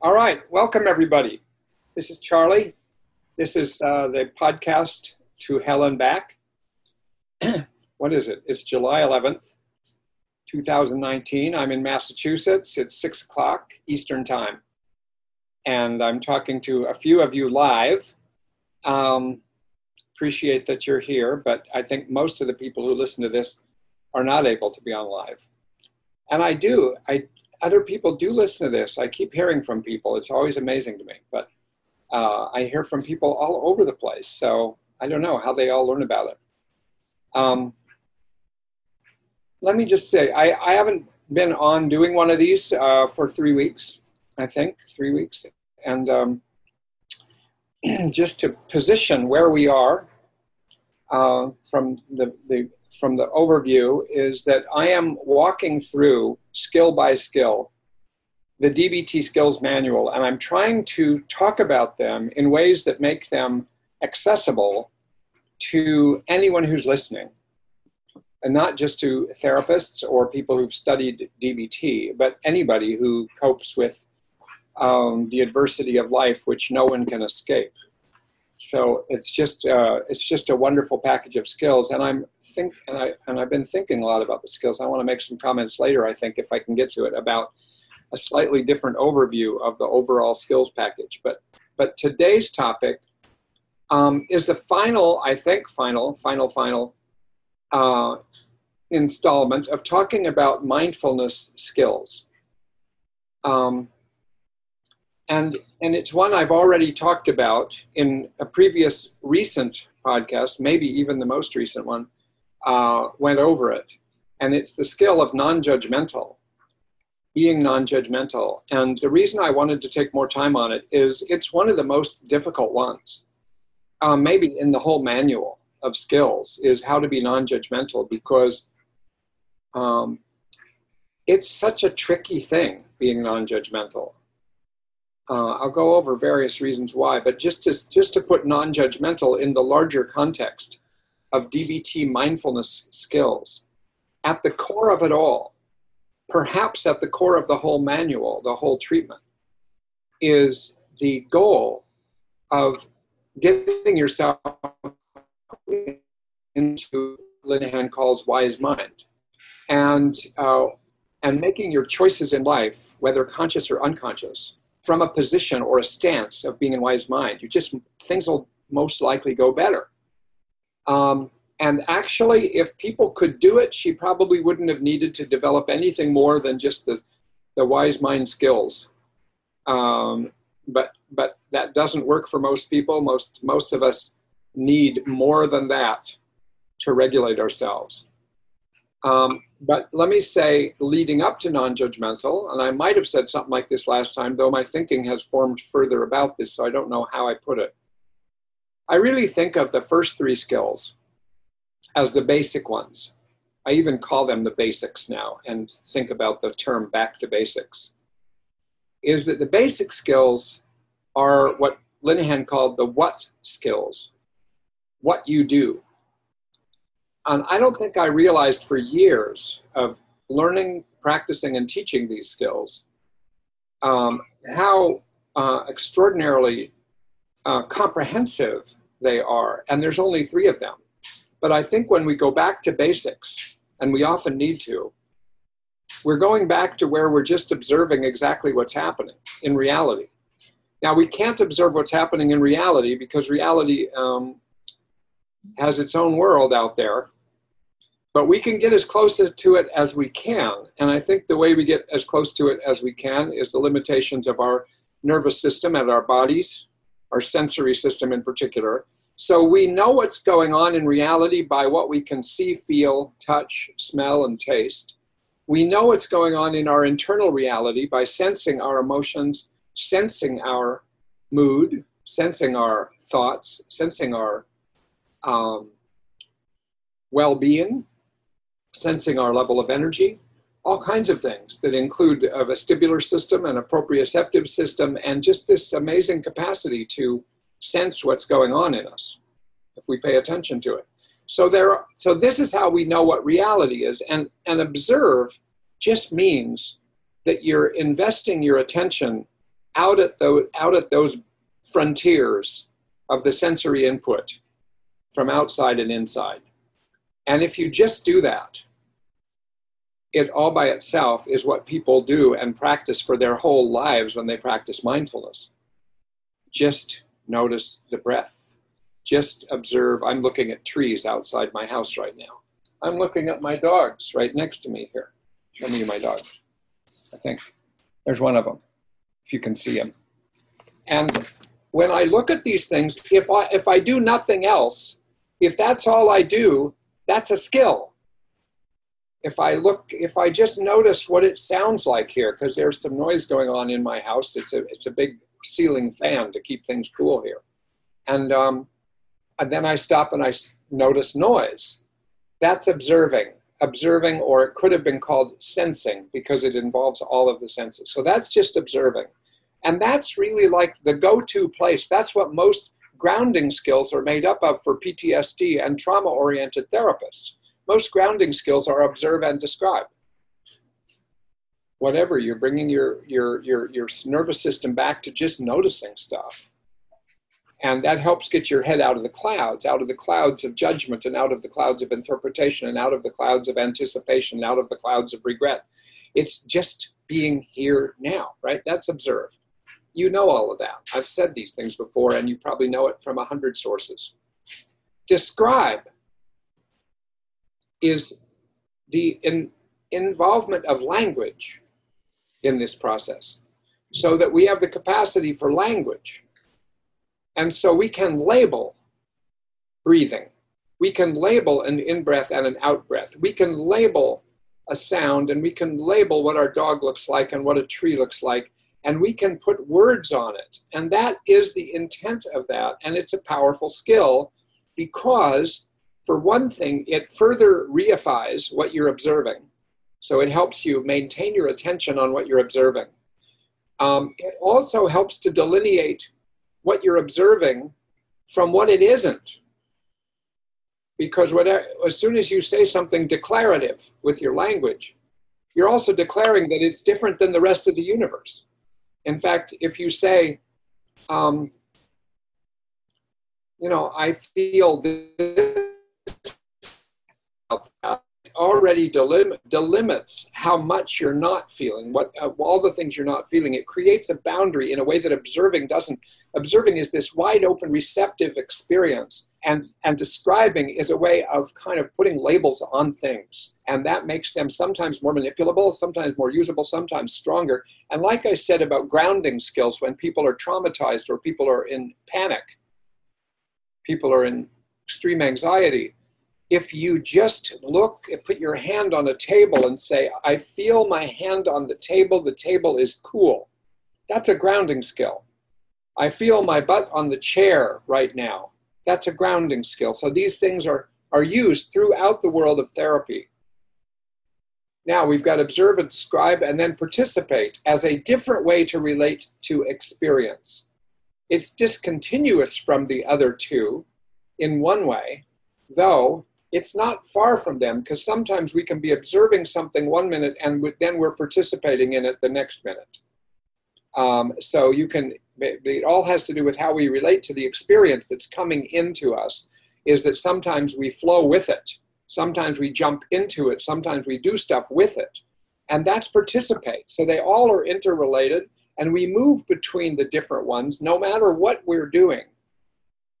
All right, welcome everybody. This is Charlie. This is uh, the podcast to Hell and Back. what is it? It's July 11th, 2019. I'm in Massachusetts. It's six o'clock Eastern Time. And I'm talking to a few of you live. Um, appreciate that you're here, but I think most of the people who listen to this are not able to be on live. And I do. I other people do listen to this. I keep hearing from people. It's always amazing to me. But uh, I hear from people all over the place. So I don't know how they all learn about it. Um, let me just say, I, I haven't been on doing one of these uh, for three weeks, I think, three weeks. And um, just to position where we are uh, from the, the from the overview is that I am walking through skill by skill the DBT skills manual, and I'm trying to talk about them in ways that make them accessible to anyone who's listening, and not just to therapists or people who've studied DBT, but anybody who copes with um, the adversity of life, which no one can escape. So it's just uh, it's just a wonderful package of skills, and I'm think and I and I've been thinking a lot about the skills. I want to make some comments later. I think if I can get to it about a slightly different overview of the overall skills package. But but today's topic um, is the final, I think, final, final, final uh, installment of talking about mindfulness skills. Um, and and it's one I've already talked about in a previous recent podcast, maybe even the most recent one, uh, went over it, and it's the skill of non-judgmental, being non-judgmental. And the reason I wanted to take more time on it is it's one of the most difficult ones, uh, maybe in the whole manual of skills, is how to be non-judgmental because. Um, it's such a tricky thing being non-judgmental uh, I'll go over various reasons why, but just to, just to put non judgmental in the larger context of DBT mindfulness skills, at the core of it all, perhaps at the core of the whole manual, the whole treatment, is the goal of getting yourself into Linehan calls wise mind, and uh, and making your choices in life, whether conscious or unconscious, from a position or a stance of being in wise mind. You just things will most likely go better. Um, and actually, if people could do it, she probably wouldn't have needed to develop anything more than just the, the wise mind skills. Um, but but that doesn't work for most people. Most most of us need more than that to regulate ourselves. Um, but let me say, leading up to non judgmental, and I might have said something like this last time, though my thinking has formed further about this, so I don't know how I put it. I really think of the first three skills as the basic ones. I even call them the basics now and think about the term back to basics. Is that the basic skills are what Linehan called the what skills, what you do and I don't think I realized for years of learning, practicing, and teaching these skills um, how uh, extraordinarily uh, comprehensive they are. And there's only three of them. But I think when we go back to basics, and we often need to, we're going back to where we're just observing exactly what's happening in reality. Now, we can't observe what's happening in reality because reality um, has its own world out there but we can get as close to it as we can. And I think the way we get as close to it as we can is the limitations of our nervous system and our bodies, our sensory system in particular. So we know what's going on in reality by what we can see, feel, touch, smell, and taste. We know what's going on in our internal reality by sensing our emotions, sensing our mood, sensing our thoughts, sensing our um, well being, sensing our level of energy, all kinds of things that include a vestibular system and a proprioceptive system, and just this amazing capacity to sense what's going on in us if we pay attention to it. So there, so this is how we know what reality is, and and observe just means that you're investing your attention out at those out at those frontiers of the sensory input from outside and inside. And if you just do that, it all by itself is what people do and practice for their whole lives when they practice mindfulness. Just notice the breath. Just observe. I'm looking at trees outside my house right now. I'm looking at my dogs right next to me here. Show me my dogs. I think there's one of them, if you can see him. And when I look at these things, if I if I do nothing else, if that's all I do, that's a skill. If I look, if I just notice what it sounds like here, because there's some noise going on in my house. It's a it's a big ceiling fan to keep things cool here, and um, and then I stop and I notice noise. That's observing, observing, or it could have been called sensing because it involves all of the senses. So that's just observing, and that's really like the go-to place. That's what most grounding skills are made up of for PTSD and trauma oriented therapists. Most grounding skills are observe and describe. Whatever, you're bringing your, your, your, your nervous system back to just noticing stuff. And that helps get your head out of the clouds, out of the clouds of judgment, and out of the clouds of interpretation, and out of the clouds of anticipation, and out of the clouds of regret. It's just being here now, right? That's observe you know all of that. I've said these things before, and you probably know it from a hundred sources. Describe is the in, involvement of language in this process so that we have the capacity for language. And so we can label breathing. We can label an in breath and an out breath. We can label a sound and we can label what our dog looks like and what a tree looks like and we can put words on it. And that is the intent of that. And it's a powerful skill because, for one thing, it further reifies what you're observing. So it helps you maintain your attention on what you're observing. Um, it also helps to delineate what you're observing from what it isn't. Because whatever, as soon as you say something declarative with your language, you're also declaring that it's different than the rest of the universe. In fact, if you say, um, you know, I feel this already delim- delimits how much you're not feeling, what uh, all the things you're not feeling. It creates a boundary in a way that observing doesn't. Observing is this wide open, receptive experience, and and describing is a way of kind of putting labels on things, and that makes them sometimes more manipulable, sometimes more usable, sometimes stronger. And like I said about grounding skills, when people are traumatized or people are in panic, people are in extreme anxiety if you just look, and put your hand on a table and say, I feel my hand on the table, the table is cool. That's a grounding skill. I feel my butt on the chair right now. That's a grounding skill. So these things are, are used throughout the world of therapy. Now we've got observe and describe and then participate as a different way to relate to experience. It's discontinuous from the other two in one way, though it's not far from them because sometimes we can be observing something one minute and then we're participating in it the next minute. Um, so you can, it all has to do with how we relate to the experience that's coming into us, is that sometimes we flow with it, sometimes we jump into it, sometimes we do stuff with it. And that's participate. So they all are interrelated and we move between the different ones no matter what we're doing.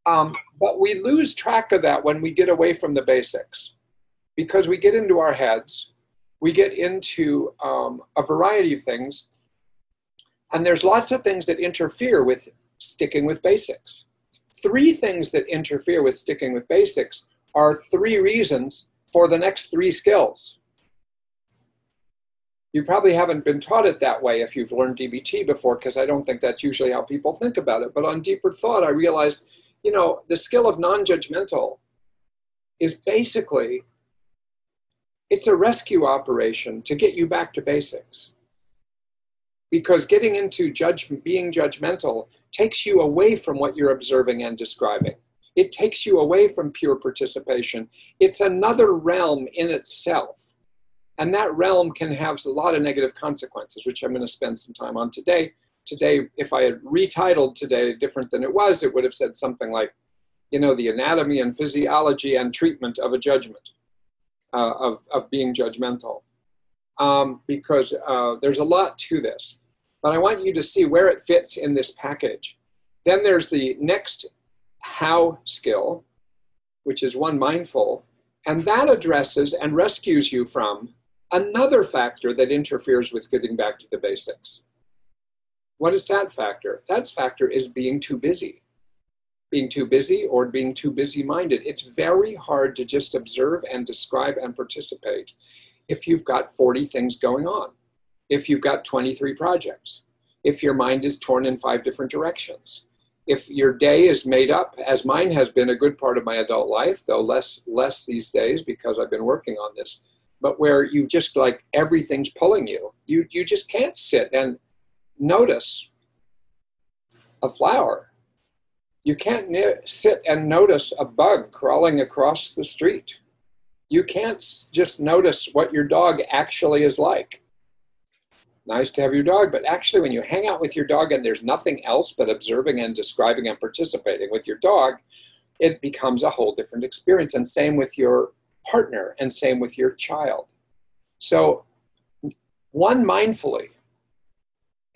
Um, but we lose track of that when we get away from the basics because we get into our heads, we get into um, a variety of things, and there's lots of things that interfere with sticking with basics. Three things that interfere with sticking with basics are three reasons for the next three skills. You probably haven't been taught it that way if you've learned DBT before, because I don't think that's usually how people think about it. But on deeper thought, I realized you know, the skill of non-judgmental is basically it's a rescue operation to get you back to basics. Because getting into judgment, being judgmental takes you away from what you're observing and describing. It takes you away from pure participation. It's another realm in itself. And that realm can have a lot of negative consequences, which I'm going to spend some time on today today, if I had retitled today different than it was, it would have said something like, you know, the anatomy and physiology and treatment of a judgment, uh, of, of being judgmental. Um, because uh, there's a lot to this. But I want you to see where it fits in this package. Then there's the next how skill, which is one mindful, and that addresses and rescues you from another factor that interferes with getting back to the basics. What is that factor? That factor is being too busy. Being too busy or being too busy minded. It's very hard to just observe and describe and participate if you've got 40 things going on, if you've got 23 projects, if your mind is torn in five different directions, if your day is made up, as mine has been a good part of my adult life, though less less these days because I've been working on this, but where you just like everything's pulling you, you you just can't sit and notice a flower. You can't sit and notice a bug crawling across the street. You can't just notice what your dog actually is like. Nice to have your dog, but actually, when you hang out with your dog and there's nothing else but observing and describing and participating with your dog, it becomes a whole different experience. And same with your partner, and same with your child. So, one mindfully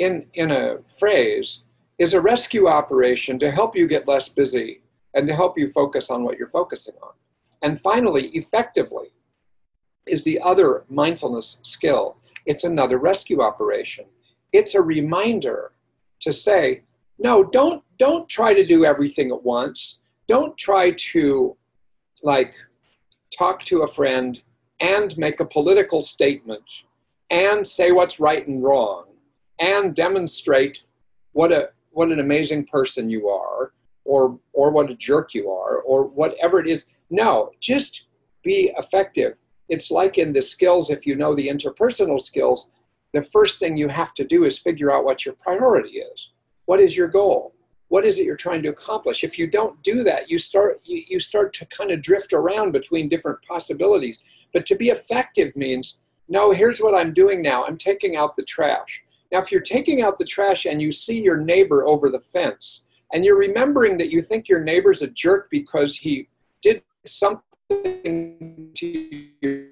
in, in a phrase is a rescue operation to help you get less busy and to help you focus on what you're focusing on. And finally, effectively is the other mindfulness skill. It's another rescue operation. It's a reminder to say, no, don't don't try to do everything at once. Don't try to like talk to a friend and make a political statement and say what's right and wrong and demonstrate what a what an amazing person you are or or what a jerk you are or whatever it is. No just be effective. It's like in the skills if you know the interpersonal skills the first thing you have to do is figure out what your priority is. What is your goal? What is it you're trying to accomplish? If you don't do that you start you, you start to kind of drift around between different possibilities. But to be effective means no here's what i'm doing now. I'm taking out the trash now, if you're taking out the trash and you see your neighbor over the fence, and you're remembering that you think your neighbor's a jerk because he did something to your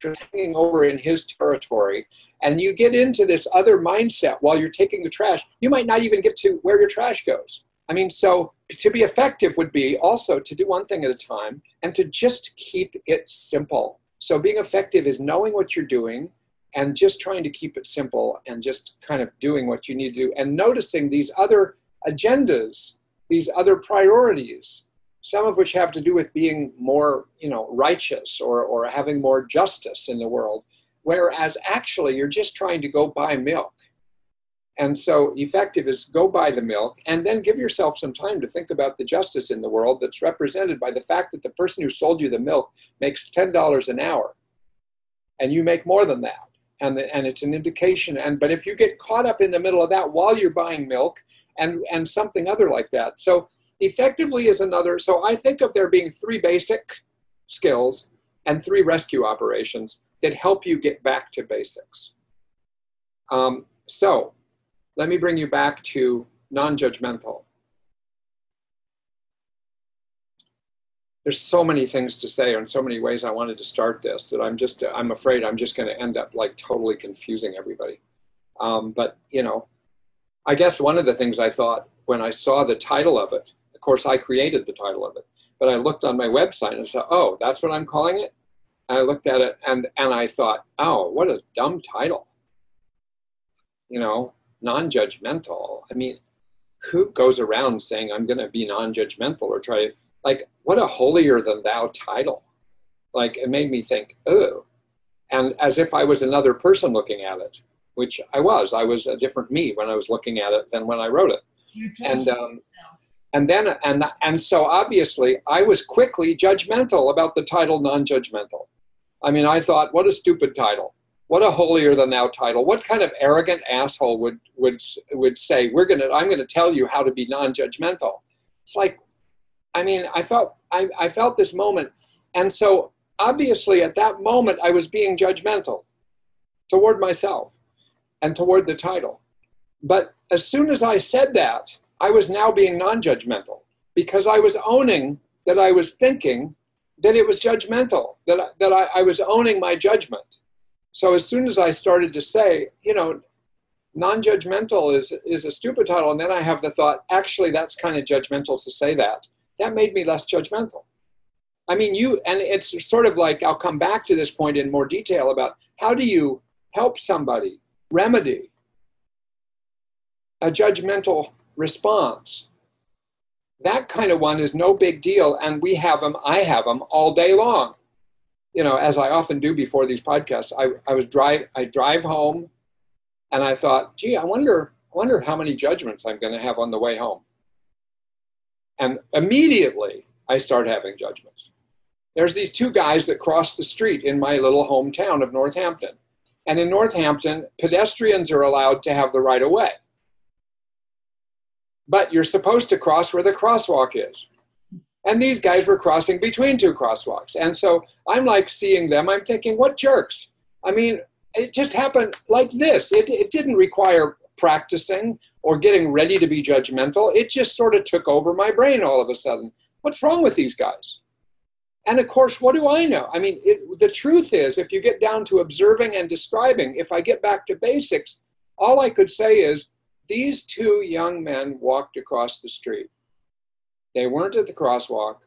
just hanging over in his territory, and you get into this other mindset while you're taking the trash, you might not even get to where your trash goes. I mean, so to be effective would be also to do one thing at a time and to just keep it simple. So being effective is knowing what you're doing, and just trying to keep it simple and just kind of doing what you need to do and noticing these other agendas, these other priorities, some of which have to do with being more, you know, righteous or, or having more justice in the world, whereas actually you're just trying to go buy milk. And so effective is go buy the milk and then give yourself some time to think about the justice in the world that's represented by the fact that the person who sold you the milk makes $10 an hour and you make more than that and the, and it's an indication. And but if you get caught up in the middle of that while you're buying milk, and and something other like that, so effectively is another. So I think of there being three basic skills and three rescue operations that help you get back to basics. Um, so let me bring you back to non-judgmental. There's so many things to say and so many ways I wanted to start this that I'm just I'm afraid I'm just going to end up like totally confusing everybody. Um, but you know, I guess one of the things I thought when I saw the title of it, of course I created the title of it, but I looked on my website and said, oh, that's what I'm calling it. And I looked at it and and I thought, oh, what a dumb title. You know, non-judgmental. I mean, who goes around saying I'm going to be non-judgmental or try like what a holier than thou title. Like it made me think oh and as if i was another person looking at it which i was. I was a different me when i was looking at it than when i wrote it. And um, and then and and so obviously i was quickly judgmental about the title non-judgmental. I mean i thought what a stupid title. What a holier than thou title. What kind of arrogant asshole would would would say we're gonna i'm gonna tell you how to be non-judgmental. It's like I mean, I felt I, I felt this moment, and so obviously at that moment I was being judgmental toward myself and toward the title. But as soon as I said that, I was now being non judgmental because I was owning that I was thinking that it was judgmental, that, I, that I, I was owning my judgment. So as soon as I started to say, you know, non judgmental is, is a stupid title, and then I have the thought, actually, that's kind of judgmental to say that, that made me less judgmental. I mean, you, and it's sort of like, I'll come back to this point in more detail about how do you help somebody remedy a judgmental response. That kind of one is no big deal, and we have them, I have them all day long. You know, as I often do before these podcasts, I, I was drive I drive home and I thought, gee, I wonder, I wonder how many judgments I'm gonna have on the way home. And immediately I start having judgments. There's these two guys that cross the street in my little hometown of Northampton. And in Northampton, pedestrians are allowed to have the right of way but you're supposed to cross where the crosswalk is. And these guys were crossing between two crosswalks. And so I'm like seeing them, I'm thinking, what jerks? I mean, it just happened like this. It, it didn't require practicing or getting ready to be judgmental. It just sort of took over my brain all of a sudden. What's wrong with these guys? And of course, what do I know? I mean, it, the truth is, if you get down to observing and describing, if I get back to basics, all I could say is these two young men walked across the street. They weren't at the crosswalk,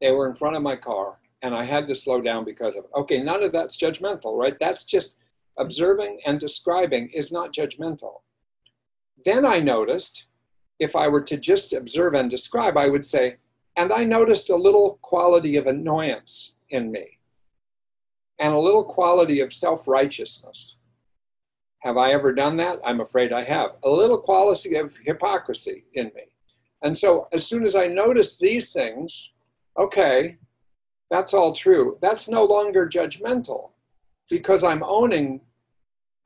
they were in front of my car, and I had to slow down because of it. Okay, none of that's judgmental, right? That's just observing and describing is not judgmental. Then I noticed if I were to just observe and describe, I would say, and I noticed a little quality of annoyance in me and a little quality of self righteousness. Have I ever done that? I'm afraid I have. A little quality of hypocrisy in me. And so as soon as I notice these things, okay, that's all true. That's no longer judgmental because I'm owning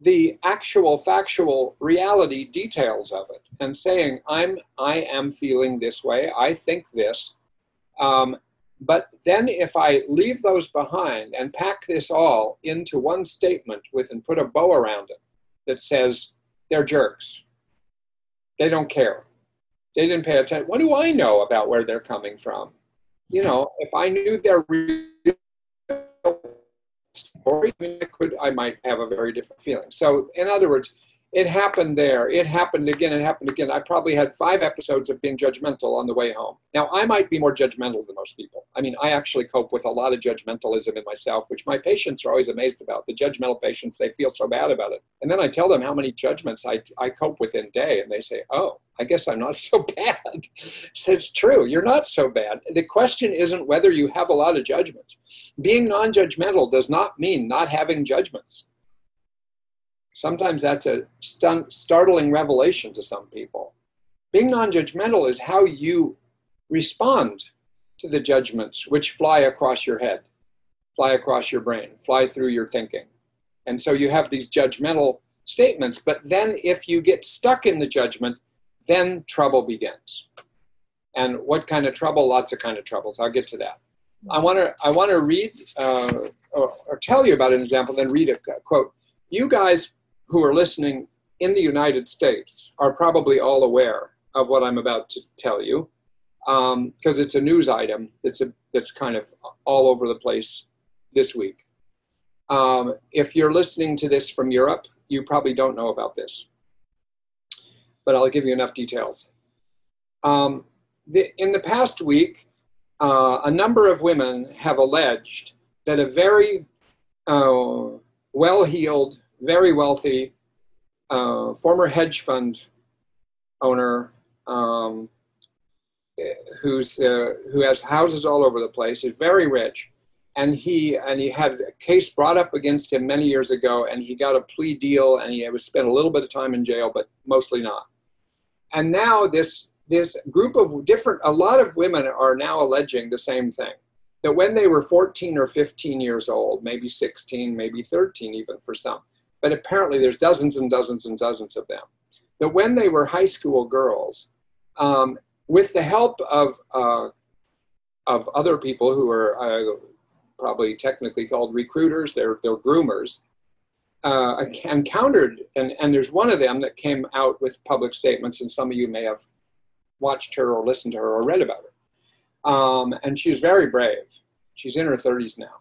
the actual factual reality details of it and saying i'm i am feeling this way i think this um, but then if i leave those behind and pack this all into one statement with and put a bow around it that says they're jerks. They don't care. They didn't pay attention. What do I know about where they're coming from? You know, if I knew their real story, I, could, I might have a very different feeling. So, in other words, it happened there. It happened again. It happened again. I probably had five episodes of being judgmental on the way home. Now, I might be more judgmental than most people. I mean, I actually cope with a lot of judgmentalism in myself, which my patients are always amazed about. The judgmental patients, they feel so bad about it. And then I tell them how many judgments I, I cope with in a day, and they say, oh, I guess I'm not so bad. so it's true, you're not so bad. The question isn't whether you have a lot of judgments. Being non judgmental does not mean not having judgments. Sometimes that's a stun- startling revelation to some people. Being non judgmental is how you respond to the judgments which fly across your head, fly across your brain, fly through your thinking. And so you have these judgmental statements, but then if you get stuck in the judgment, then trouble begins. And what kind of trouble? Lots of kind of troubles. I'll get to that. I want to I want to read uh, or, or, tell you about an example, then read a quote. You guys who are listening in the United States are probably all aware of what I'm about to tell you because um, it's a news item that's, a, that's kind of all over the place this week. Um, if you're listening to this from Europe, you probably don't know about this, but I'll give you enough details. Um, the, in the past week, uh, a number of women have alleged that a very uh, well heeled very wealthy uh, former hedge fund owner um, who's uh, who has houses all over the place. He's very rich, and he and he had a case brought up against him many years ago, and he got a plea deal, and he was spent a little bit of time in jail, but mostly not. And now this this group of different a lot of women are now alleging the same thing that when they were 14 or 15 years old, maybe 16, maybe 13 even for some, but apparently there's dozens and dozens and dozens of them. That when they were high school girls, um, with the help of uh, of other people who are uh, probably technically called recruiters, they're they're groomers. uh, encountered, and, and there's one of them that came out with public statements, and some of you may have watched her or listened to her or read about her. Um, and she was very brave. She's in her 30s now.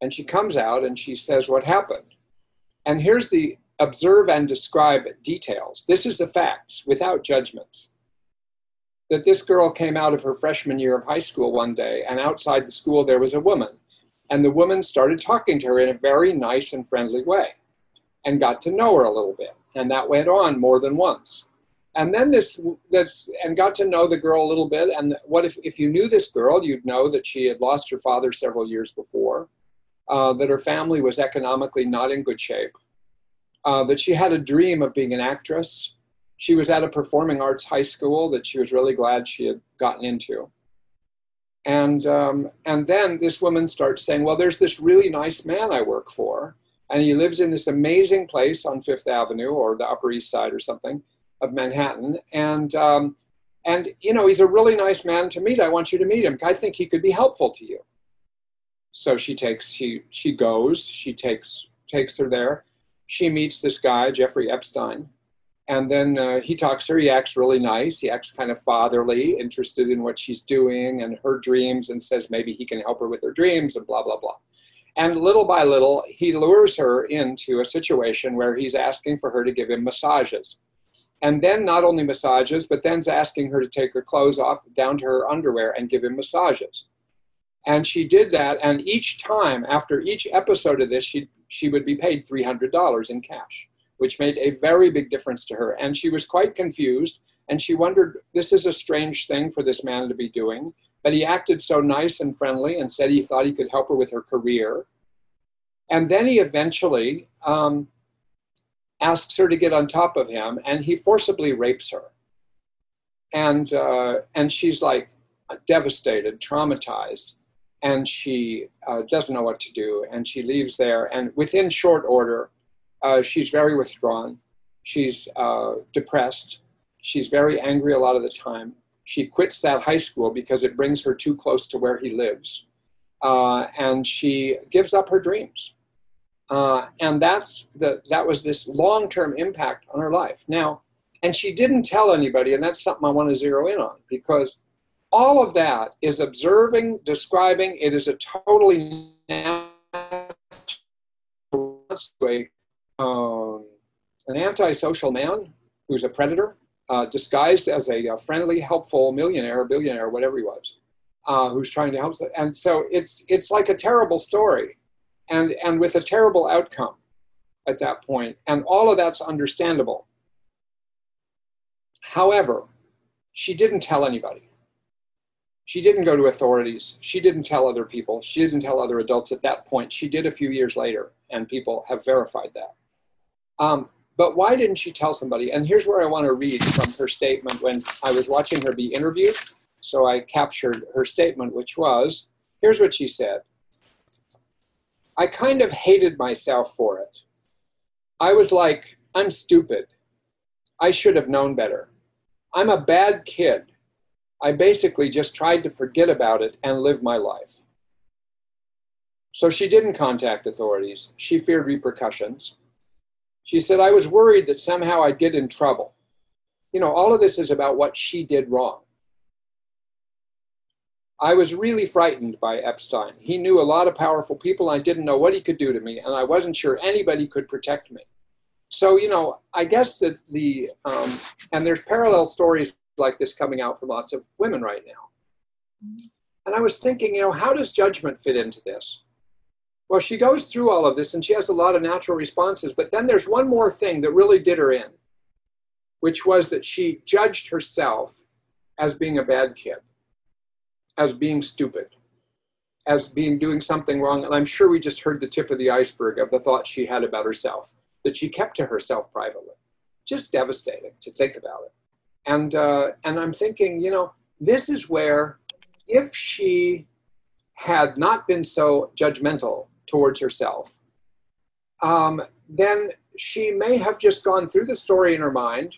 And she comes out and she says what happened. And here's the observe and describe details. This is the facts without judgments. That this girl came out of her freshman year of high school one day, and outside the school there was a woman. And the woman started talking to her in a very nice and friendly way and got to know her a little bit. And that went on more than once. And then this, this and got to know the girl a little bit. And what if, if you knew this girl, you'd know that she had lost her father several years before, uh, that her family was economically not in good shape, uh, that she had a dream of being an actress. She was at a performing arts high school that she was really glad she had gotten into. And, um, and then this woman starts saying, Well, there's this really nice man I work for, and he lives in this amazing place on Fifth Avenue or the Upper East Side or something of Manhattan. And, um, and you know, he's a really nice man to meet. I want you to meet him. I think he could be helpful to you. So she takes, she, she goes, she takes, takes her there she meets this guy, Jeffrey Epstein, and then uh, he talks to her. He acts really nice. He acts kind of fatherly, interested in what she's doing and her dreams, and says maybe he can help her with her dreams and blah, blah, blah. And little by little, he lures her into a situation where he's asking for her to give him massages. And then not only massages, but then's asking her to take her clothes off down to her underwear and give him massages. And she did that. And each time, after each episode of this, she she would be paid $300 in cash, which made a very big difference to her. And she was quite confused. And she wondered, this is a strange thing for this man to be doing. But he acted so nice and friendly and said he thought he could help her with her career. And then he eventually um, asks her to get on top of him, and he forcibly rapes her. And, uh, and she's like devastated, traumatized and she uh, doesn't know what to do and she leaves there and within short order uh, she's very withdrawn. She's uh, depressed. She's very angry a lot of the time. She quits that high school because it brings her too close to where he lives uh, and she gives up her dreams. Uh, and that's the, that was this long-term impact on her life. Now and she didn't tell anybody and that's something i want to zero in on because all of that is observing, describing. It is a totally natural. Um, an antisocial man who's a predator, uh, disguised as a, a, friendly, helpful millionaire, billionaire, whatever he was, uh, who's trying to help. And so it's it's like a terrible story, and and with a terrible outcome at that point, and all of that's understandable. However, she didn't tell anybody she didn't go to authorities. She didn't tell other people. She didn't tell other adults at that point. She did a few years later, and people have verified that. Um, but why didn't she tell somebody? And here's where I want to read from her statement when I was watching her be interviewed. So I captured her statement, which was here's what she said I kind of hated myself for it. I was like, I'm stupid. I should have known better. I'm a bad kid. I basically just tried to forget about it and live my life. So she didn't contact authorities. She feared repercussions. She said, I was worried that somehow I'd get in trouble. You know, all of this is about what she did wrong. I was really frightened by Epstein. He knew a lot of powerful people. I didn't know what he could do to me, and I wasn't sure anybody could protect me. So, you know, I guess that the, um, and there's parallel stories like this coming out from lots of women right now. Mm-hmm. And I was thinking, you know, how does judgment fit into this? Well, she goes through all of this and she has a lot of natural responses, but then there's one more thing that really did her in, which was that she judged herself as being a bad kid, as being stupid, as being doing something wrong. And I'm sure we just heard the tip of the iceberg of the thoughts she had about herself that she kept to herself privately. Just devastating to think about it. And, uh, and I'm thinking, you know, this is where if she had not been so judgmental towards herself, um, then she may have just gone through the story in her mind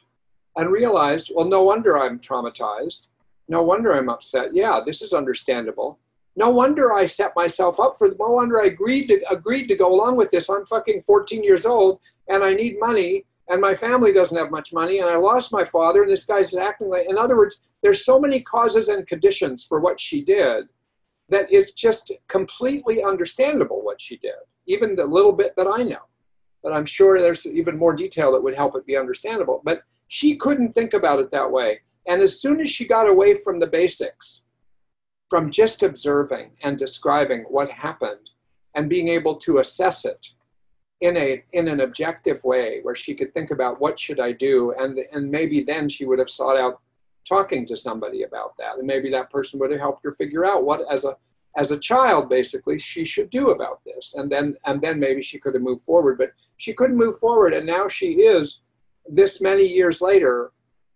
and realized, well, no wonder I'm traumatized. No wonder I'm upset. Yeah, this is understandable. no wonder I set myself up for. No wonder I agreed to agreed to go along with this. I'm fucking 14 years old and I need money and my family doesn't have much money and I lost my father and this guy's acting like. In other words, there's so many causes and conditions for what she did that it's just completely understandable what she did, even the little bit that I know. But I'm sure there's even more detail that would help it be understandable. But she couldn't think about it that way. And as soon as she got away from the basics, from just observing and describing what happened and being able to assess it in a in an objective way where she could think about what should I do and and maybe then she would have sought out talking to somebody about that and maybe that person would have helped her figure out what as a as a child basically she should do about this and then and then maybe she could have moved forward but she couldn't move forward and now she is this many years later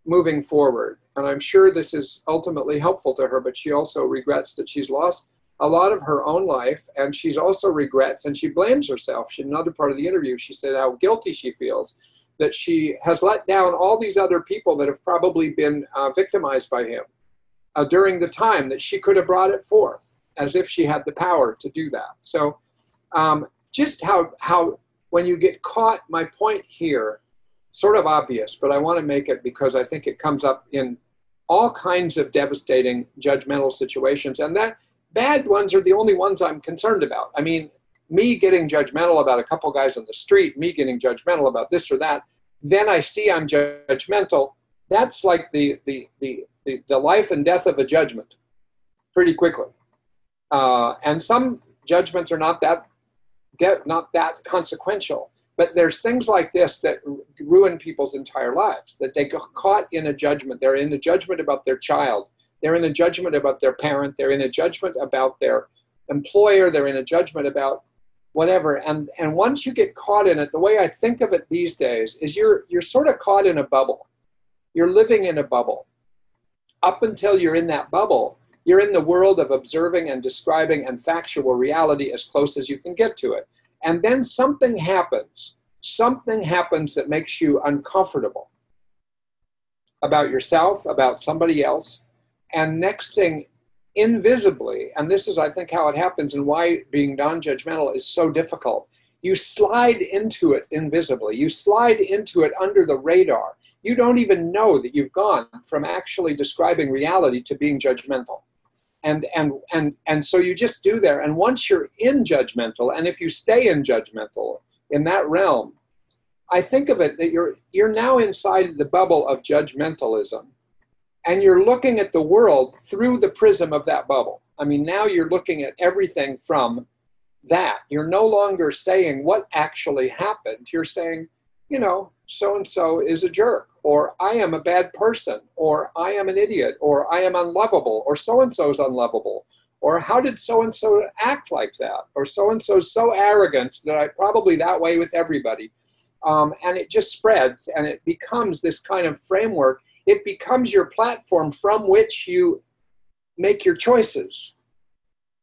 moving forward. And I'm sure this is ultimately helpful to her, but she also regrets that she's lost a lot of her own life. And she's also regrets and she blames herself. She, in another part of the interview, she said how guilty she feels that she has let down all these other people that have probably been uh, victimized by him uh, during the time that she could have brought it forth as if she had the power to do that. So, um, just how, how, when you get caught, my point here sort of obvious, but I want to make it because I think it comes up in all kinds of devastating judgmental situations. And that bad ones are the only ones I'm concerned about. I mean, me getting judgmental about a couple guys on the street, me getting judgmental about this or that, then I see I'm judgmental. That's like the, the, the, the, the life and death of a judgment pretty quickly. Uh, and some judgments are not that, not that consequential. But there's things like this that ruin people's entire lives, that they get caught in a judgment. They're in a judgment about their child. They're in a judgment about their parent. They're in a judgment about their employer. They're in a judgment about whatever. And, and once you get caught in it, the way I think of it these days is you're, you're sort of caught in a bubble. You're living in a bubble. Up until you're in that bubble, you're in the world of observing and describing and factual reality as close as you can get to it. And then something happens. Something happens that makes you uncomfortable about yourself, about somebody else. And next thing, invisibly, and this is, I think, how it happens and why being non judgmental is so difficult. You slide into it invisibly, you slide into it under the radar. You don't even know that you've gone from actually describing reality to being judgmental and and and and so you just do there and once you're in judgmental and if you stay in judgmental in that realm i think of it that you're you're now inside the bubble of judgmentalism and you're looking at the world through the prism of that bubble i mean now you're looking at everything from that you're no longer saying what actually happened you're saying you know so and so is a jerk or I am a bad person, or I am an idiot, or I am unlovable, or so and so is unlovable, or how did so and so act like that, or so and so is so arrogant that I probably that way with everybody. Um, and it just spreads and it becomes this kind of framework. It becomes your platform from which you make your choices.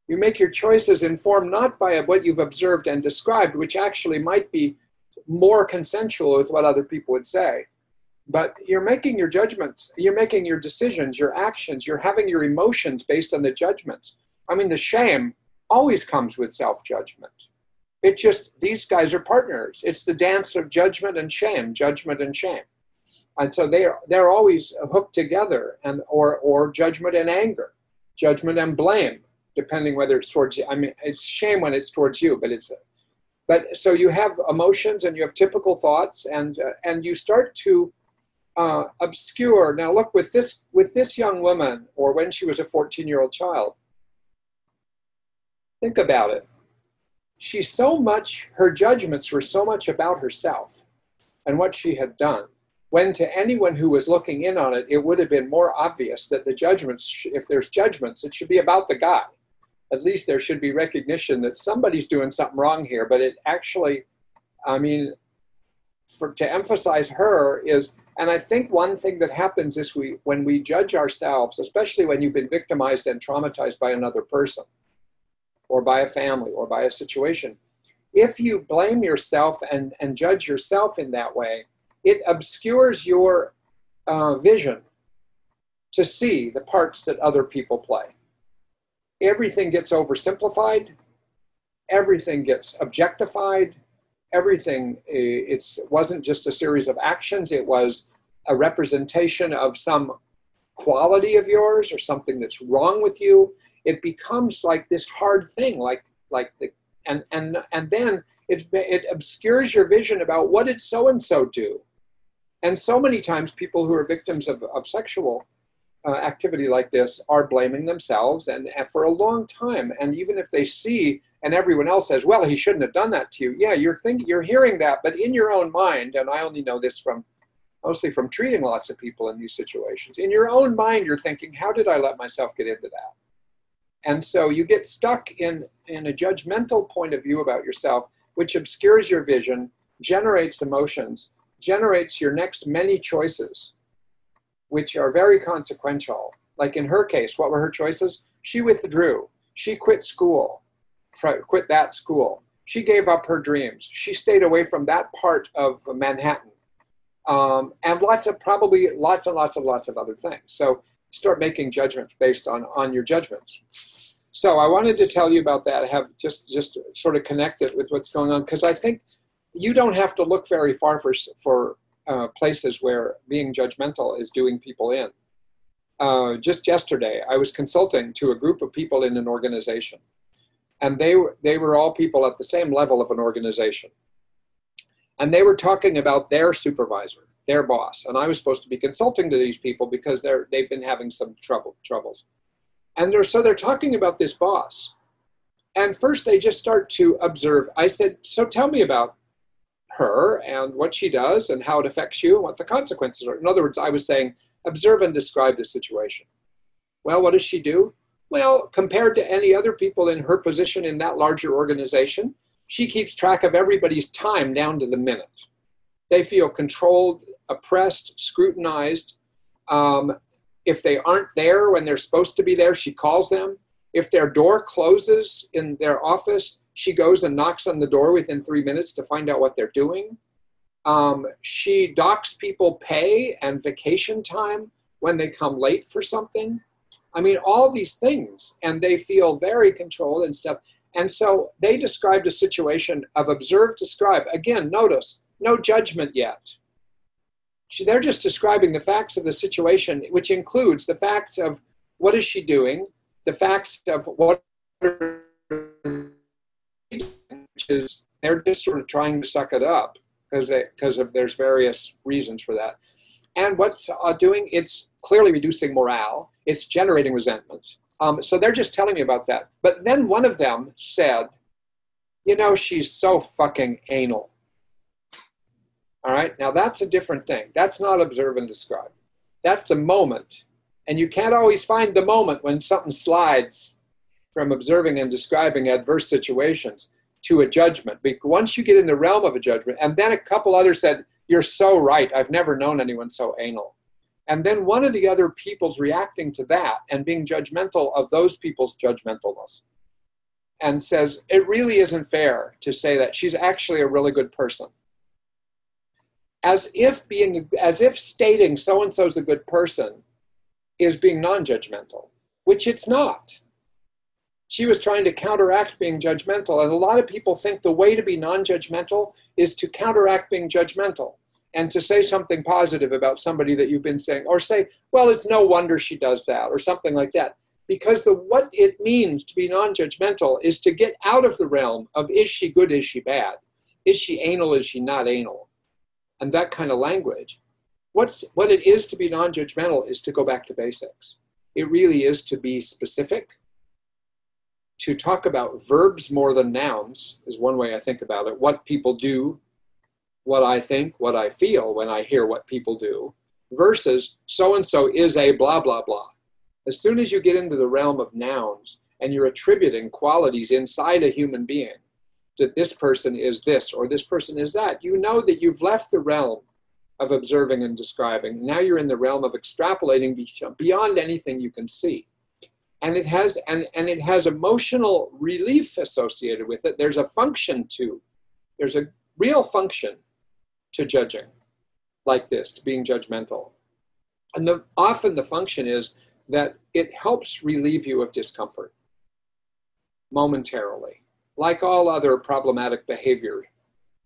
You make your choices informed not by what you've observed and described, which actually might be more consensual with what other people would say, but you're making your judgments. You're making your decisions your actions. You're having your emotions based on the judgments. I mean the shame always comes with self-judgment. It just these guys are partners. It's the dance of judgment and shame judgment and shame and so they are they're always hooked together and or or judgment and anger judgment and blame depending whether it's towards you i mean it's shame when it's towards you but it's but so you have emotions and you have typical thoughts and uh, and you start to uh, obscure. Now look with this with this young woman, or when she was a 14 year old child. Think about it. She's so much her judgments were so much about herself and what she had done. When to anyone who was looking in on it, it would have been more obvious that the judgments, if there's judgments, it should be about the guy. At least there should be recognition that somebody's doing something wrong here. But it actually, I mean, for, to emphasize her is and i think one thing that happens is we when we judge ourselves especially when you've been victimized and traumatized by another person or by a family or by a situation if you blame yourself and, and judge yourself in that way it obscures your uh, vision to see the parts that other people play everything gets oversimplified, everything gets objectified, everything it wasn't just a series of actions, it was a representation of some quality of yours or something that's wrong with you. It becomes like this hard thing, like like the and and and then it it obscures your vision about what did so and so do. And so many times, people who are victims of, of sexual uh, activity like this are blaming themselves and, and, for a long time. And even if they see and everyone else says, well, he shouldn't have done that to you. Yeah, you're thinking, you're hearing that, but in your own mind, and I only know this from mostly from treating lots of people in these situations, in your own mind, you're thinking, how did I let myself get into that? And so you get stuck in, in a judgmental point of view about yourself, which obscures your vision, generates emotions, generates your next many choices, which are very consequential. Like in her case, what were her choices? She withdrew. She quit school, quit that school. She gave up her dreams. She stayed away from that part of Manhattan. Um, and lots of probably lots and lots and lots of other things. So start making judgments based on on your judgments. So I wanted to tell you about that. Have just just sort of connect it with what's going on because I think you don't have to look very far for for uh, places where being judgmental is doing people in. Uh, just yesterday, I was consulting to a group of people in an organization, and they were they were all people at the same level of an organization, and they were talking about their supervisor, their boss, and I was supposed to be consulting to these people because they're they've been having some trouble troubles, and they're so they're talking about this boss, and first they just start to observe. I said, so tell me about her and what she does and how it affects you and what the consequences are. In other words, I was saying, observe and describe the situation. Well, what does she do? Well, compared to any other people in her position in that larger organization, she keeps track of everybody's time down to the minute. They feel controlled, oppressed, scrutinized. Um, if they aren't there when they're supposed to be there, she calls them. If their door closes in their office, she goes and knocks on the door within three minutes to find out what they're doing. Um, she docks people pay and vacation time when they come late for something. I mean, all these things, and they feel very controlled and stuff. And so they described a situation of observe, describe. Again, notice, no judgment yet. They're just describing the facts of the situation, which includes the facts of what is she doing, the facts of what which is they're just sort of trying to suck it up because because of there's various reasons for that. And what's uh, doing? It's clearly reducing morale. It's generating resentment. Um, so they're just telling me about that. But then one of them said, "You know, she's so fucking anal." All right. Now that's a different thing. That's not observe and describe. That's the moment. And you can't always find the moment when something slides from observing and describing adverse situations to a judgment. Once you get in the realm of a judgment, and then a couple others said, You're so right. I've never known anyone so anal. And then one of the other people's reacting to that and being judgmental of those people's judgmentalness and says, It really isn't fair to say that she's actually a really good person. As if being, as if stating so and so's a good person is being non judgmental, which it's not she was trying to counteract being judgmental. And a lot of people think the way to be non judgmental is to counteract being judgmental and to say something positive about somebody that you've been saying, or say, well, it's no wonder she does that, or something like that. Because the what it means to be non-judgmental is to get out of the realm of is she good, is she bad, is she anal, is she not anal, and that kind of language. What's what it is to be non-judgmental is to go back to basics. It really is to be specific, to talk about verbs more than nouns is one way I think about it. What people do, what I think, what I feel when I hear what people do, versus so and so is a blah, blah, blah. As soon as you get into the realm of nouns and you're attributing qualities inside a human being, that this person is this or this person is that, you know that you've left the realm of observing and describing. Now you're in the realm of extrapolating beyond anything you can see and it has and, and it has emotional relief associated with it there's a function to there's a real function to judging like this to being judgmental and the, often the function is that it helps relieve you of discomfort momentarily. Like all other problematic behavior,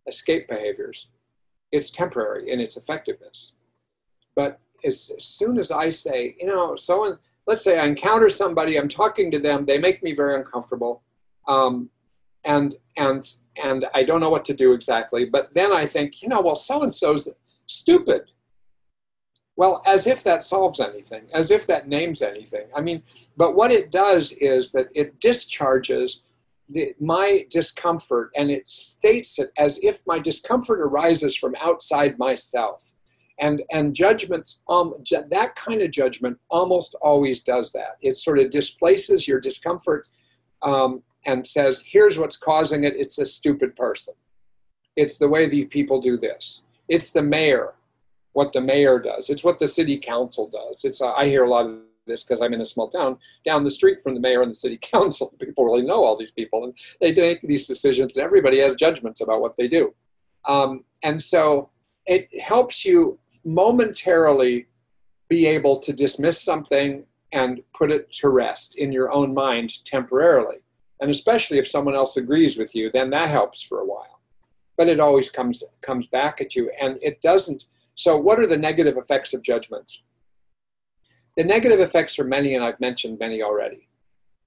escape behaviors, it's temporary in its effectiveness. But as, as soon as I say, you know, someone, let's say I encounter somebody, I'm talking to them, they make me very uncomfortable, um, and and and I don't know what to do exactly. But then I think, you know, well, so and so's stupid. Well, as if that solves anything, as if that names anything. I mean, but what it does is that it discharges the, my discomfort and it states it as if my discomfort arises from outside myself. And, and judgments, um, that kind of judgment almost always does that. It sort of displaces your discomfort um, and says, here's what's causing it. It's a stupid person. It's the way the people do this. It's the mayor, what the mayor does. It's what the city council does. It's uh, I hear a lot of this because I'm in a small town down the street from the mayor and the city council. People really know all these people, and they make these decisions, and everybody has judgments about what they do. Um, and so it helps you momentarily be able to dismiss something and put it to rest in your own mind temporarily. And especially if someone else agrees with you, then that helps for a while. But it always comes comes back at you, and it doesn't. So, what are the negative effects of judgments? The negative effects are many, and I've mentioned many already.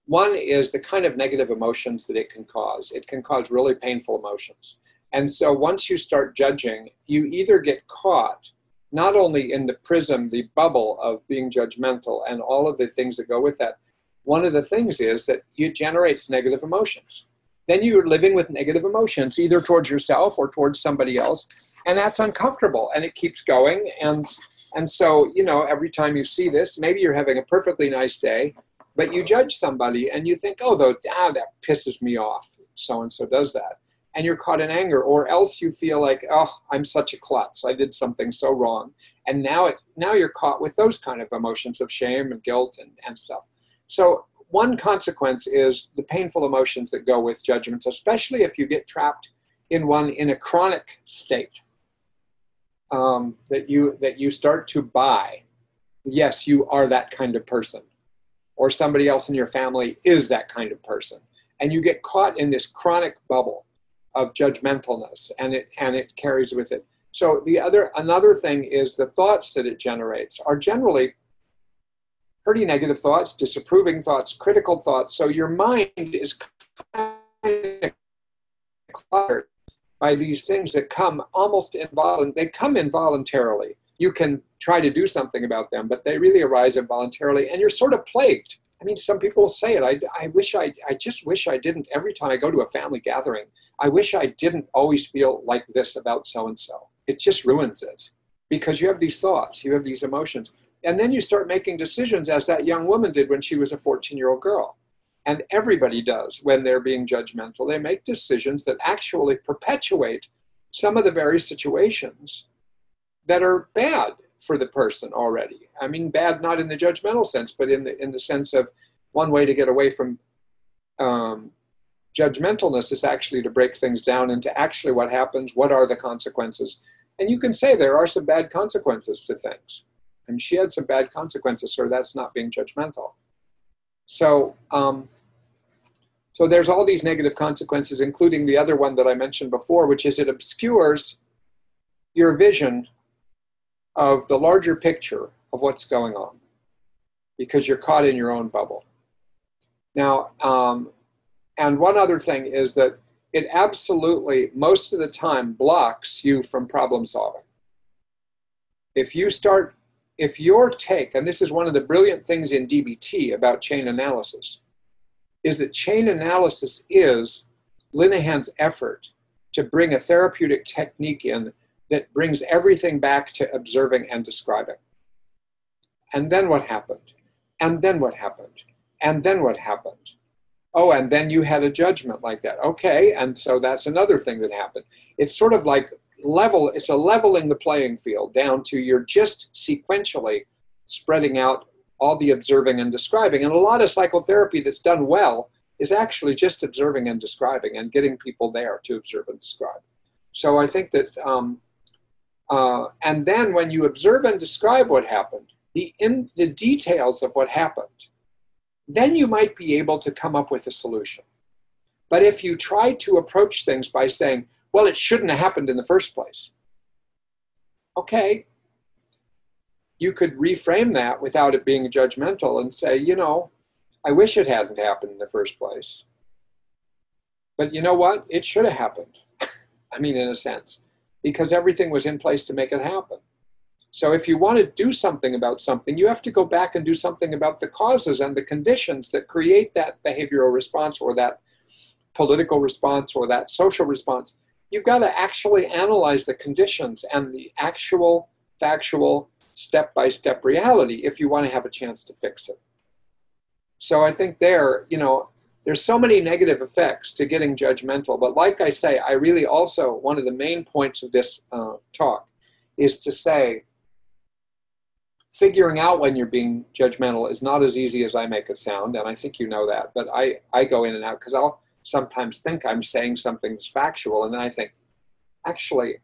One is the kind of negative emotions that it can cause. It can cause really painful emotions. And so once you start judging, you either get caught not only in the prism, the bubble of being judgmental and all of the things that go with that. One of the things is that it generates negative emotions. Then you're living with negative emotions, either towards yourself or towards somebody else, and that's uncomfortable and it keeps going. And and so, you know, every time you see this, maybe you're having a perfectly nice day, but you judge somebody and you think, oh, though, ah, that pisses me off. So and so does that. And you're caught in anger, or else you feel like, oh, I'm such a klutz. I did something so wrong. And now it now you're caught with those kind of emotions of shame and guilt and, and stuff. So one consequence is the painful emotions that go with judgments, especially if you get trapped in one in a chronic state um, that you that you start to buy yes you are that kind of person or somebody else in your family is that kind of person and you get caught in this chronic bubble of judgmentalness and it and it carries with it so the other another thing is the thoughts that it generates are generally pretty negative thoughts disapproving thoughts critical thoughts so your mind is kind of cluttered by these things that come almost involuntarily. They come involuntarily. You can try to do something about them, but they really arise involuntarily, and you're sort of plagued. I mean, some people say it. I, I wish I, I just wish I didn't. Every time I go to a family gathering, I wish I didn't always feel like this about so and so. It just ruins it because you have these thoughts, you have these emotions. And then you start making decisions as that young woman did when she was a 14 year old girl and everybody does when they're being judgmental. They make decisions that actually perpetuate some of the very situations that are bad for the person already. I mean, bad not in the judgmental sense, but in the in the sense of one way to get away from um, judgmentalness is actually to break things down into actually what happens, what are the consequences, and you can say there are some bad consequences to things, and she had some bad consequences, so that's not being judgmental. So, um, so there's all these negative consequences, including the other one that I mentioned before, which is it obscures your vision of the larger picture of what's going on because you're caught in your own bubble. Now, um, and one other thing is that it absolutely, most of the time, blocks you from problem solving. If you start if your take, and this is one of the brilliant things in DBT about chain analysis, is that chain analysis is Linehan's effort to bring a therapeutic technique in that brings everything back to observing and describing. And then what happened? And then what happened? And then what happened? Oh, and then you had a judgment like that. Okay, and so that's another thing that happened. It's sort of like level it's a leveling the playing field down to you're just sequentially spreading out all the observing and describing and a lot of psychotherapy that's done well is actually just observing and describing and getting people there to observe and describe so i think that um, uh, and then when you observe and describe what happened the in the details of what happened then you might be able to come up with a solution But if you try to approach things by saying, well, it shouldn't have happened in the first place, okay, you could reframe that without it being judgmental and say, you know, I wish it hadn't happened in the first place. But you know what? It should have happened. I mean, in a sense, because everything was in place to make it happen. So if you want to do something about something, you have to go back and do something about the causes and the conditions that create that behavioral response or that political response or that social response. You've got to actually analyze the conditions and the actual factual step by step reality if you want to have a chance to fix it. So I think there, you know, there's so many negative effects to getting judgmental. But like I say, I really also, one of the main points of this uh, talk is to say, figuring out when you're being judgmental is not as easy as I make it sound. And I think you know that. But I, I go in and out because I'll sometimes think I'm saying something that's factual. And then I think, actually,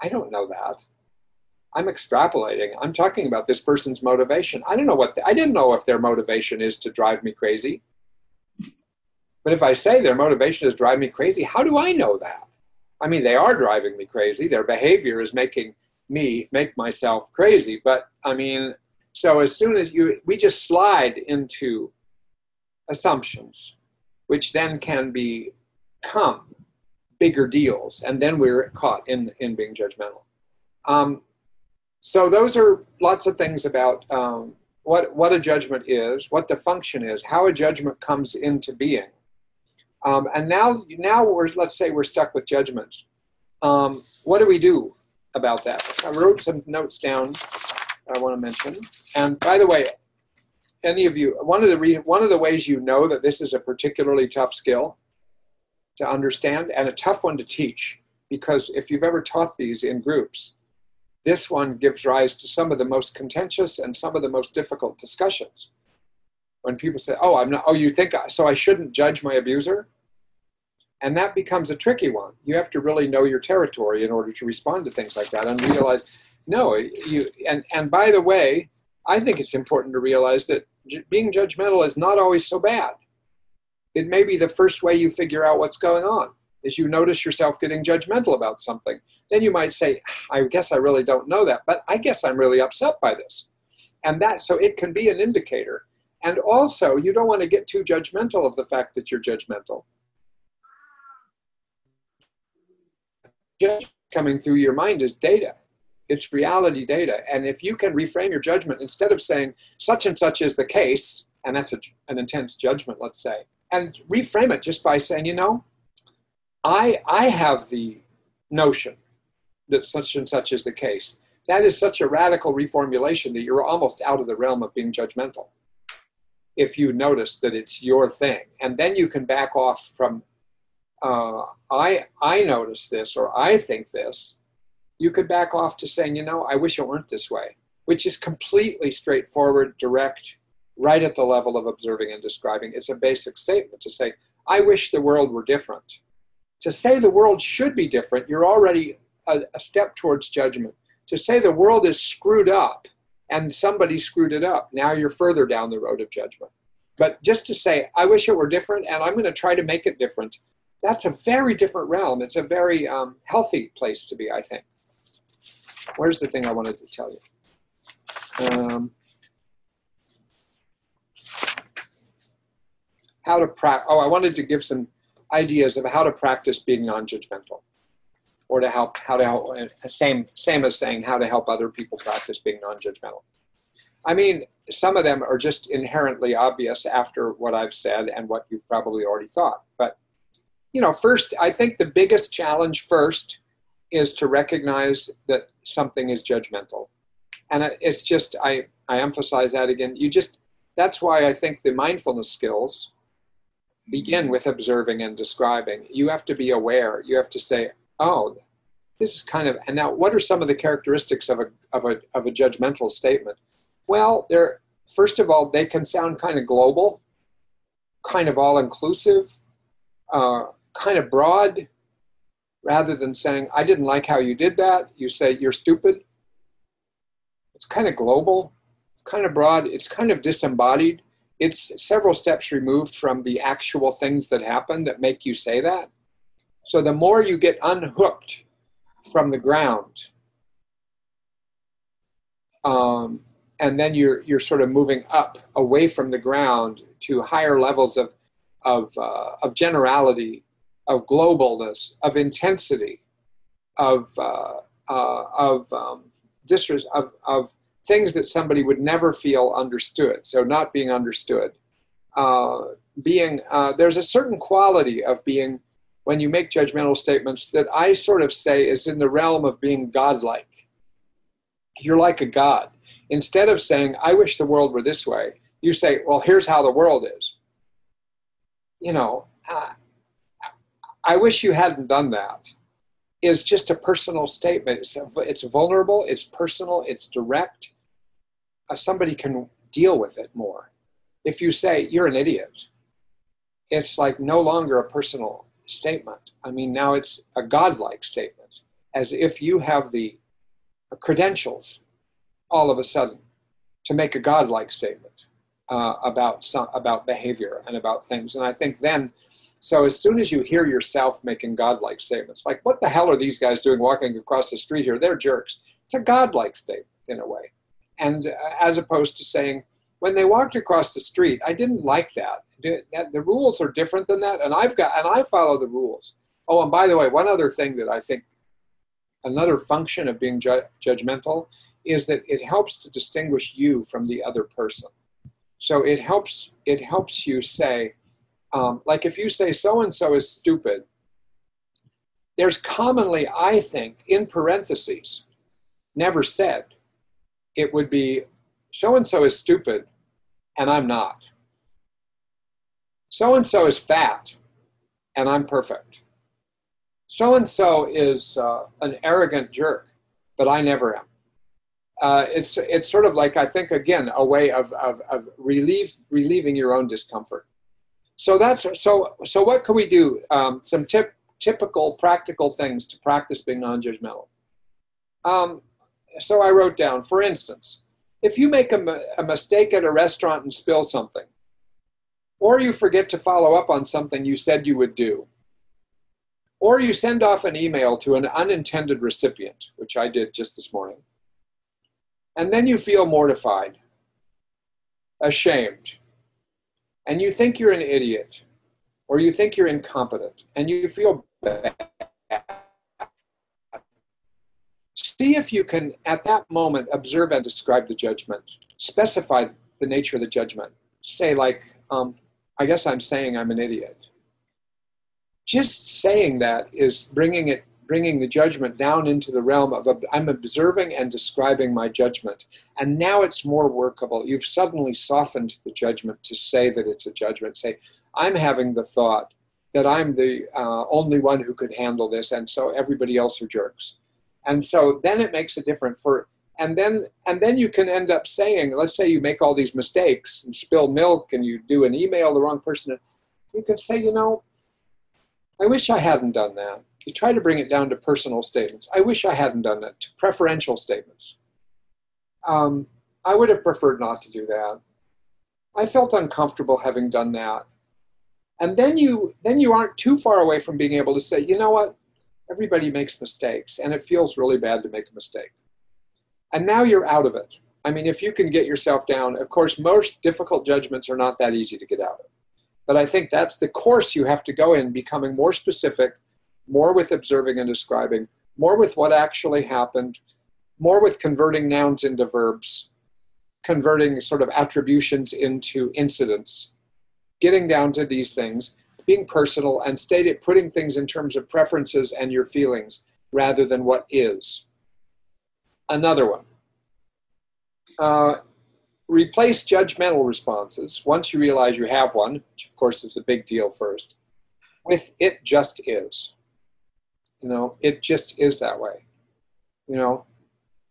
I don't know that. I'm extrapolating. I'm talking about this person's motivation. I don't know what the, I didn't know if their motivation is to drive me crazy. But if I say their motivation is drive me crazy, how do I know that? I mean, they are driving me crazy. Their behavior is making me make myself crazy. But I mean, so as soon as you, we just slide into assumptions, which then can become bigger deals, and then we're caught in in being judgmental. Um, so those are lots of things about um, what what a judgment is, what the function is, how a judgment comes into being. Um, and now now we're let's say we're stuck with judgments. Um, what do we do about that? I wrote some notes down I want to mention. And by the way, any of you, one of the re- one of the ways you know that this is a particularly tough skill to understand and a tough one to teach, because if you've ever taught these in groups, this one gives rise to some of the most contentious and some of the most difficult discussions. When people say, "Oh, I'm not," "Oh, you think so? I shouldn't judge my abuser," and that becomes a tricky one. You have to really know your territory in order to respond to things like that and realize, no, you. And and by the way, I think it's important to realize that being judgmental is not always so bad. It may be the first way you figure out what's going on is you notice yourself getting judgmental about something. Then you might say, I guess I really don't know that, but I guess I'm really upset by this. And that, so it can be an indicator. And also, you don't want to get too judgmental of the fact that you're judgmental. Just coming through your mind is data. It's reality data. And if you can reframe your judgment instead of saying such and such is the case, and that's a, an intense judgment, let's say, and reframe it just by saying, you know, I, I have the notion that such and such is the case. That is such a radical reformulation that you're almost out of the realm of being judgmental. If you notice that it's your thing, and then you can back off from, uh, I, I notice this or I think this, you could back off to saying, you know, I wish it weren't this way, which is completely straightforward, direct, right at the level of observing and describing. It's a basic statement to say, I wish the world were different to say the world should be different, you're already a, a step towards judgment. To say the world is screwed up and somebody screwed it up, now you're further down the road of judgment. But just to say, I wish it were different and I'm going to try to make it different, that's a very different realm. It's a very um, healthy place to be, I think. Where's the thing I wanted to tell you? Um, how to practice. Oh, I wanted to give some ideas of how to practice being non-judgmental or to help how to help same same as saying how to help other people practice being non-judgmental i mean some of them are just inherently obvious after what i've said and what you've probably already thought but you know first i think the biggest challenge first is to recognize that something is judgmental and it's just i i emphasize that again you just that's why i think the mindfulness skills begin with observing and describing. You have to be aware. You have to say, oh, this is kind of, and now what are some of the characteristics of a, of a, of a judgmental statement? Well, they're, first of all, they can sound kind of global, kind of all inclusive, uh, kind of broad, rather than saying, I didn't like how you did that. You say, you're stupid. It's kind of global, kind of broad, it's kind of disembodied it's several steps removed from the actual things that happen that make you say that. So the more you get unhooked from the ground, um, and then you're you're sort of moving up away from the ground to higher levels of of uh, of generality, of globalness, of intensity, of uh, uh, of um, distress, of of things that somebody would never feel understood. So not being understood. Uh, being uh, there's a certain quality of being when you make judgmental statements that I sort of say is in the realm of being godlike. You're like a god. Instead of saying, I wish the world were this way, you say, Well, here's how the world is. You know, uh, I wish you hadn't done that. Is just a personal statement. It's, it's vulnerable, it's personal, it's direct, uh, somebody can deal with it more. If you say, you're an idiot, it's like no longer a personal statement. I mean, now it's a godlike statement, as if you have the credentials all of a sudden to make a godlike statement uh, about some, about behavior and about things. And I think then, so as soon as you hear yourself making godlike statements, like what the hell are these guys doing walking across the street here? They're jerks. It's a godlike statement in a way and uh, as opposed to saying when they walked across the street i didn't like that the rules are different than that and i've got and i follow the rules oh and by the way one other thing that i think another function of being ju- judgmental is that it helps to distinguish you from the other person so it helps it helps you say um, like if you say so and so is stupid there's commonly i think in parentheses never said it would be so and so is stupid and I'm not. So and so is fat and I'm perfect. So and so is uh, an arrogant jerk, but I never am. Uh, it's it's sort of like I think again a way of of, of relieve relieving your own discomfort. So that's so so. What can we do? Um, some tip, typical practical things to practice being non-judgmental. Um, so I wrote down, for instance, if you make a, a mistake at a restaurant and spill something, or you forget to follow up on something you said you would do, or you send off an email to an unintended recipient, which I did just this morning, and then you feel mortified, ashamed, and you think you're an idiot, or you think you're incompetent, and you feel bad See if you can, at that moment, observe and describe the judgment. Specify the nature of the judgment. Say, like, um, I guess I'm saying I'm an idiot. Just saying that is bringing it, bringing the judgment down into the realm of I'm observing and describing my judgment, and now it's more workable. You've suddenly softened the judgment to say that it's a judgment. Say, I'm having the thought that I'm the uh, only one who could handle this, and so everybody else are jerks and so then it makes a difference for and then and then you can end up saying let's say you make all these mistakes and spill milk and you do an email the wrong person you can say you know i wish i hadn't done that you try to bring it down to personal statements i wish i hadn't done that to preferential statements um, i would have preferred not to do that i felt uncomfortable having done that and then you then you aren't too far away from being able to say you know what Everybody makes mistakes, and it feels really bad to make a mistake. And now you're out of it. I mean, if you can get yourself down, of course, most difficult judgments are not that easy to get out of. But I think that's the course you have to go in, becoming more specific, more with observing and describing, more with what actually happened, more with converting nouns into verbs, converting sort of attributions into incidents, getting down to these things, being personal and state it, putting things in terms of preferences and your feelings rather than what is. Another one. Uh, replace judgmental responses once you realize you have one, which of course is the big deal first, with it just is. You know, it just is that way. You know,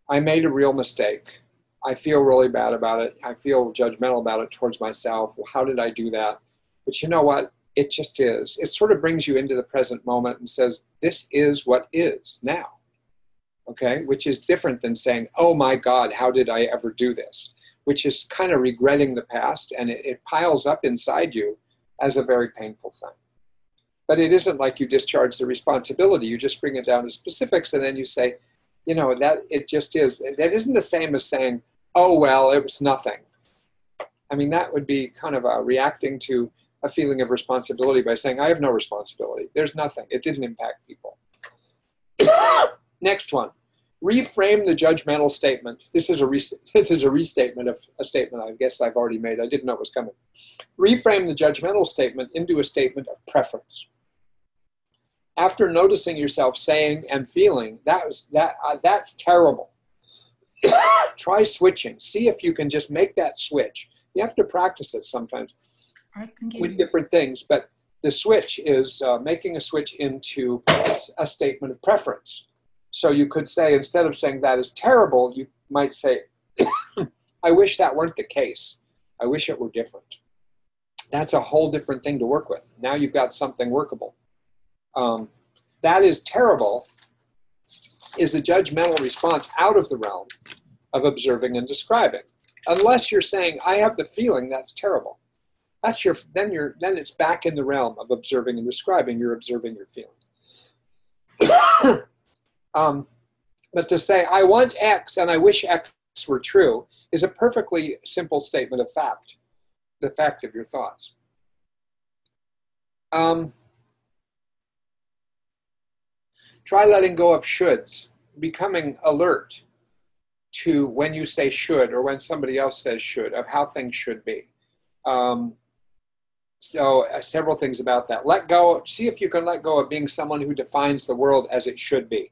I made a real mistake. I feel really bad about it. I feel judgmental about it towards myself. Well, how did I do that? But you know what? it just is. It sort of brings you into the present moment and says, this is what is now. Okay, which is different than saying, oh my God, how did I ever do this? Which is kind of regretting the past, and it, it piles up inside you as a very painful thing. But it isn't like you discharge the responsibility. You just bring it down to specifics, and then you say, you know, that it just is. That isn't the same as saying, oh, well, it was nothing. I mean, that would be kind of a reacting to a feeling of responsibility by saying, I have no responsibility. There's nothing. It didn't impact people. Next one. Reframe the judgmental statement. This is a re- this is a restatement of a statement I guess I've already made. I didn't know it was coming. Reframe the judgmental statement into a statement of preference. After noticing yourself saying and feeling that was that uh, that's terrible. Try switching. See if you can just make that switch. You have to practice it sometimes with different things, but the switch is uh, making a switch into a statement of preference. So you could say, instead of saying that is terrible, you might say, I wish that weren't the case. I wish it were different. That's a whole different thing to work with. Now you've got something workable. Um, that is terrible is a judgmental response out of the realm of observing and describing. Unless you're saying, I have the feeling that's terrible that's your then you're then it's back in the realm of observing and describing you're observing your feeling um, but to say i want x and i wish x were true is a perfectly simple statement of fact the fact of your thoughts um, try letting go of shoulds becoming alert to when you say should or when somebody else says should of how things should be um, so uh, several things about that. Let go. See if you can let go of being someone who defines the world as it should be.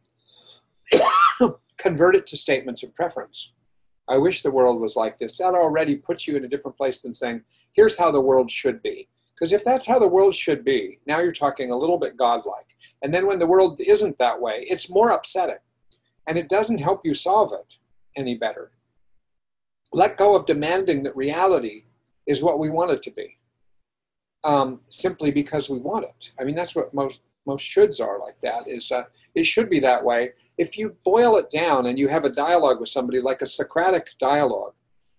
Convert it to statements of preference. I wish the world was like this. That already puts you in a different place than saying, here's how the world should be. Because if that's how the world should be, now you're talking a little bit godlike. And then when the world isn't that way, it's more upsetting. And it doesn't help you solve it any better. Let go of demanding that reality is what we want it to be um, simply because we want it. I mean, that's what most most shoulds are like that. Is uh, it should be that way. If you boil it down and you have a dialogue with somebody like a Socratic dialogue,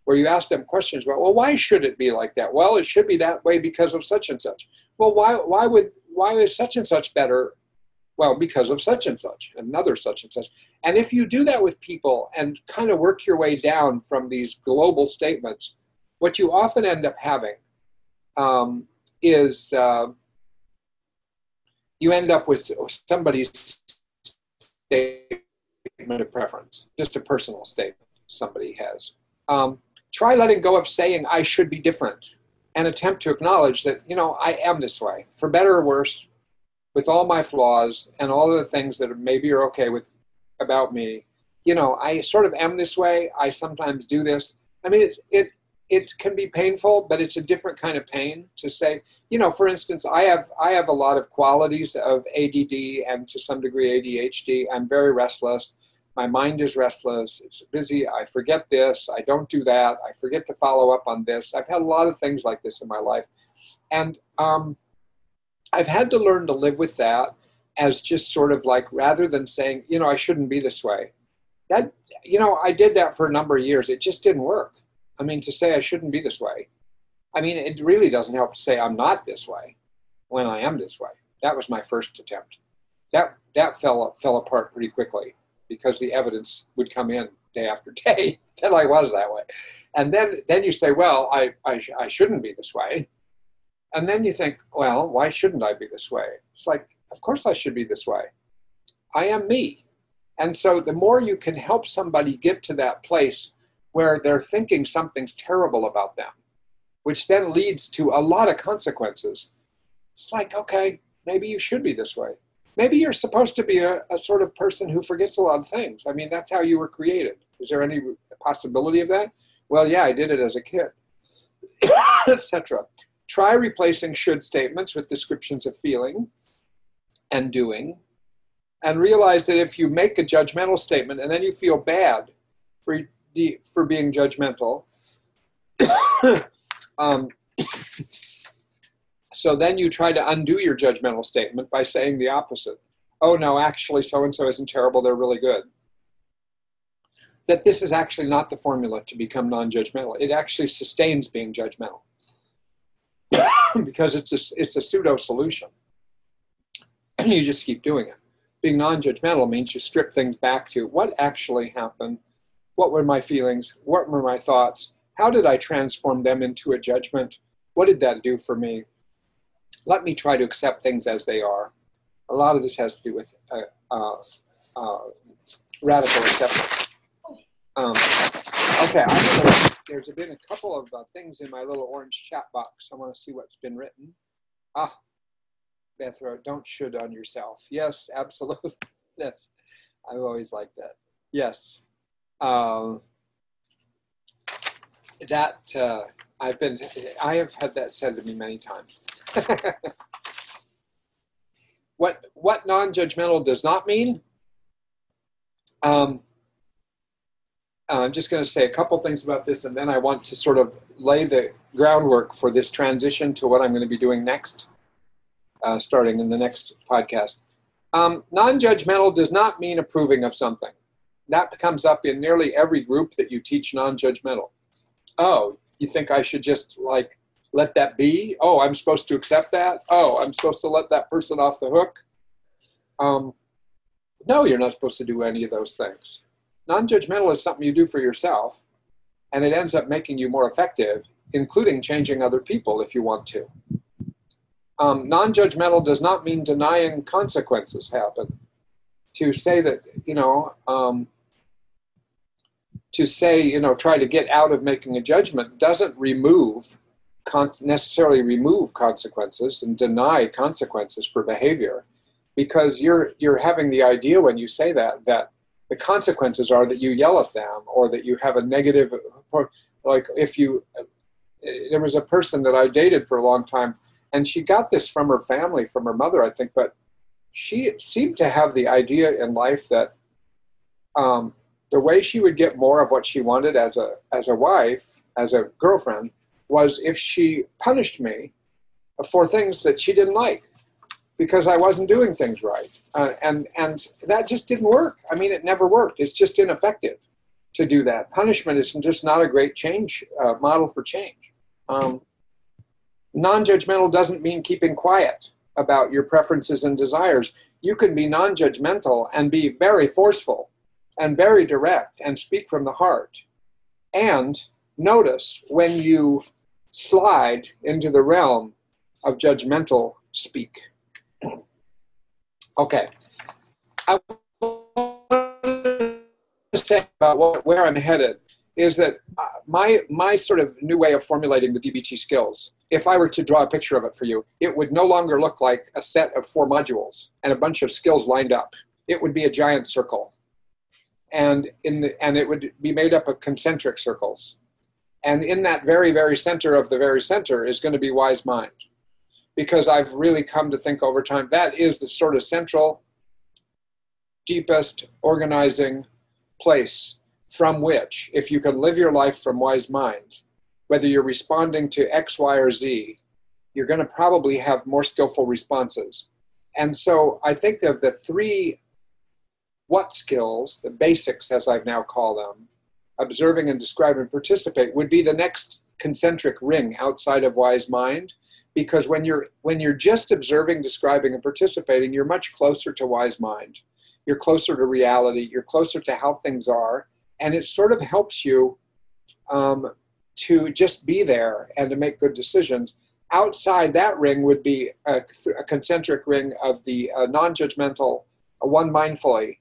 where you ask them questions about, well, why should it be like that? Well, it should be that way because of such and such. Well, why why would why is such and such better? Well, because of such and such, another such and such. And if you do that with people and kind of work your way down from these global statements, what you often end up having um, is uh, you end up with somebody's statement of preference, just a personal statement somebody has. Um, try letting go of saying I should be different and attempt to acknowledge that, you know, I am this way, for better or worse, with all my flaws and all of the things that maybe are okay with about me. You know, I sort of am this way. I sometimes do this. I mean, it, it it can be painful, but it's a different kind of pain to say, you know, for instance, I have I have a lot of qualities of ADD and to some degree ADHD. I'm very restless. My mind is restless. It's busy. I forget this. I don't do that. I forget to follow up on this. I've had a lot of things like this in my life, and um, I've had to learn to live with that as just sort of like rather than saying, you know, I shouldn't be this way. That you know, I did that for a number of years. It just didn't work I mean, to say I shouldn't be this way, I mean, it really doesn't help to say I'm not this way when I am this way. That was my first attempt. That that fell fell apart pretty quickly because the evidence would come in day after day that I was that way, and then then you say, well, I I, I shouldn't be this way, and then you think, well, why shouldn't I be this way? It's like, of course I should be this way. I am me, and so the more you can help somebody get to that place where they're thinking something's terrible about them, which then leads to a lot of consequences. It's like, okay, maybe you should be this way. Maybe you're supposed to be a, a sort of person who forgets a lot of things. I mean, that's how you were created. Is there any possibility of that? Well, yeah, I did it as a kid, etc. Try replacing should statements with descriptions of feeling and doing, and realize that if you make a judgmental statement and then you feel bad for for being judgmental. um, so then you try to undo your judgmental statement by saying the opposite. Oh no, actually, so and so isn't terrible, they're really good. that this is actually not the formula to become non-judgmental. It actually sustains being judgmental because it's a, it's a pseudo solution. you just keep doing it. Being non-judgmental means you strip things back to what actually happened, what were my feelings, what were my thoughts, how did I transform them into a judgment, what did that do for me? Let me try to accept things as they are. A lot of this has to do with uh, uh, uh, radical acceptance. Um, okay, gonna, there's been a couple of uh, things in my little orange chat box. I want to see what's been written. Ah, Bethro, don't should on yourself. Yes, absolutely. Yes, I've always liked that. Yes. Um, that uh, I've been, I have had that said to me many times. what what non-judgmental does not mean um, uh, I'm just going to say a couple things about this, and then I want to sort of lay the groundwork for this transition to what I'm going to be doing next, uh, starting in the next podcast. Um, non judgmental does not mean approving of something. That comes up in nearly every group that you teach non judgmental. Oh, you think I should just like let that be? Oh, I'm supposed to accept that? Oh, I'm supposed to let that person off the hook? Um, no, you're not supposed to do any of those things. Non judgmental is something you do for yourself, and it ends up making you more effective, including changing other people if you want to. Um, non judgmental does not mean denying consequences happen. To say that, you know, um, to say, you know, try to get out of making a judgment doesn't remove, con- necessarily remove consequences and deny consequences for behavior. Because you're you're having the idea when you say that that the consequences are that you yell at them or that you have a negative like if you there was a person that I dated for a long time and she got this from her family from her mother I think but she seemed to have the idea in life that um, the way she would get more of what she wanted as a as a wife as a girlfriend was if she punished me for things that she didn't like because I wasn't doing things right. Uh, and, and that just didn't work. I mean, it never worked. It's just ineffective to do that. Punishment is just not a great change uh, model for change. Um, non judgmental doesn't mean keeping quiet about your preferences and desires. You can be non judgmental and be very forceful and very direct and speak from the heart. And notice when you slide into the realm of judgmental speak. Okay. I want to say about where I'm headed is that uh, my my sort of new way of formulating the DBT skills. If I were to draw a picture of it for you, it would no longer look like a set of four modules and a bunch of skills lined up. It would be a giant circle, and in the, and it would be made up of concentric circles, and in that very very center of the very center is going to be wise mind because I've really come to think over time that is the sort of central, deepest organizing place from which, if you can live your life from wise mind, whether you're responding to X, Y, or Z, you're going to probably have more skillful responses. And so I think of the three what skills, the basics as I've now called them, observing and describe and participate, would be the next concentric ring outside of wise mind. Because when you're when you're just observing describing and participating you're much closer to wise mind. You're closer to reality. You're closer to how things are. And it sort of helps you um, to just be there and to make good decisions. Outside that ring would be a, a concentric ring of the uh, non-judgmental uh, one mindfully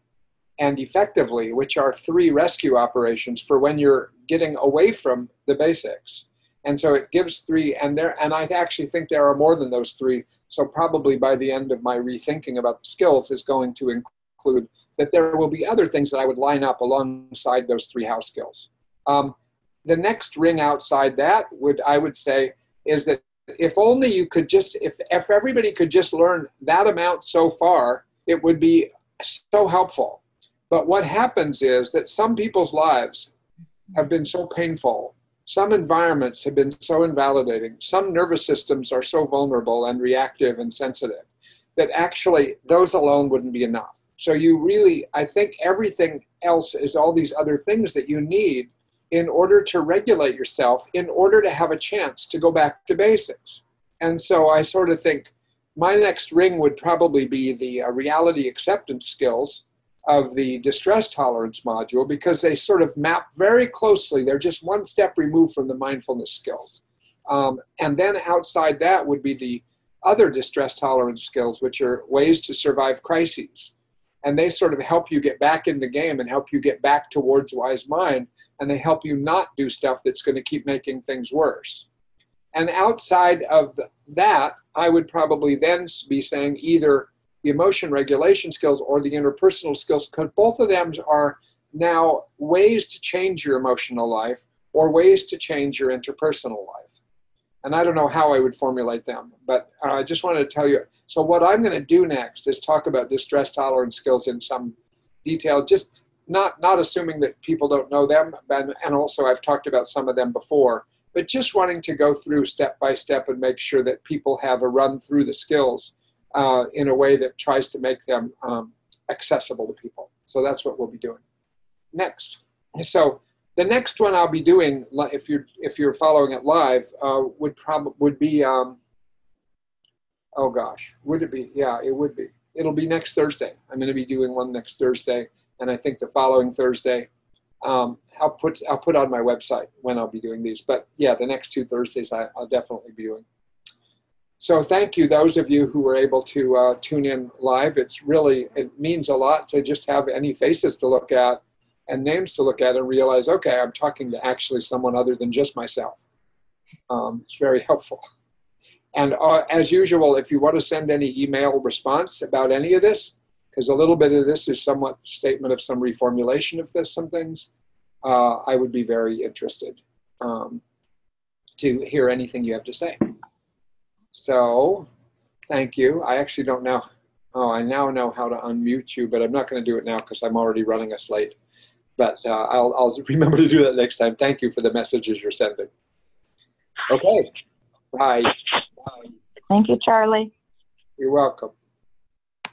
and effectively which are three rescue operations for when you're getting away from the basics. And so it gives three and there and i actually think there are more than those three. So probably by the end of my rethinking about the skills is going to include that there will be other things that i would line up alongside those three house skills. Um, the next ring outside that would i would say is that if only you could just if, if everybody could just learn that amount so far it would be so helpful but what happens is that some people's lives have been so painful some environments have been so invalidating, some nervous systems are so vulnerable and reactive and sensitive that actually those alone wouldn't be enough. So you really, I think everything else is all these other things that you need in order to regulate yourself, in order to have a chance to go back to basics. And so I sort of think my next ring would probably be the uh, reality acceptance skills of the distress tolerance module because they sort of map very closely. They're just one step removed from the mindfulness skills. Um, and then outside that would be the other distress tolerance skills, which are ways to survive crises. And they sort of help you get back in the game and help you get back towards wise mind. And they help you not do stuff that's going to keep making things worse. And outside of that, I would probably then be saying either the emotion regulation skills or the interpersonal skills, because both of them are now ways to change your emotional life or ways to change your interpersonal life. And I don't know how I would formulate them, but uh, I just wanted to tell you. So, what I'm going to do next is talk about distress tolerance skills in some detail, just not, not assuming that people don't know them, and, and also I've talked about some of them before, but just wanting to go through step by step and make sure that people have a run through the skills uh, in a way that tries to make them um, accessible to people. So that's what we'll be doing. Next. So the next one I'll be doing, if you're if you're following it live, uh, would probably would be. Um, oh gosh, would it be? Yeah, it would be. It'll be next Thursday. I'm going to be doing one next Thursday, and I think the following Thursday. Um, I'll put I'll put on my website when I'll be doing these. But yeah, the next two Thursdays I, I'll definitely be doing. So thank you, those of you who were able to uh, tune in live. It's really, it means a lot to just have any faces to look at and names to look at and realize, okay, I'm talking to actually someone other than just myself. Um, it's very helpful. And uh, as usual, if you want to send any email response about any of this, because a little bit of this is somewhat statement of some reformulation of this, some things, uh, I would be very interested um, to hear anything you have to say. So, thank you. I actually don't know. Oh, I now know how to unmute you, but I'm not going to do it now because I'm already running us late. But uh, I'll, I'll remember to do that next time. Thank you for the messages you're sending. Okay. Bye. Thank you, Charlie. You're welcome.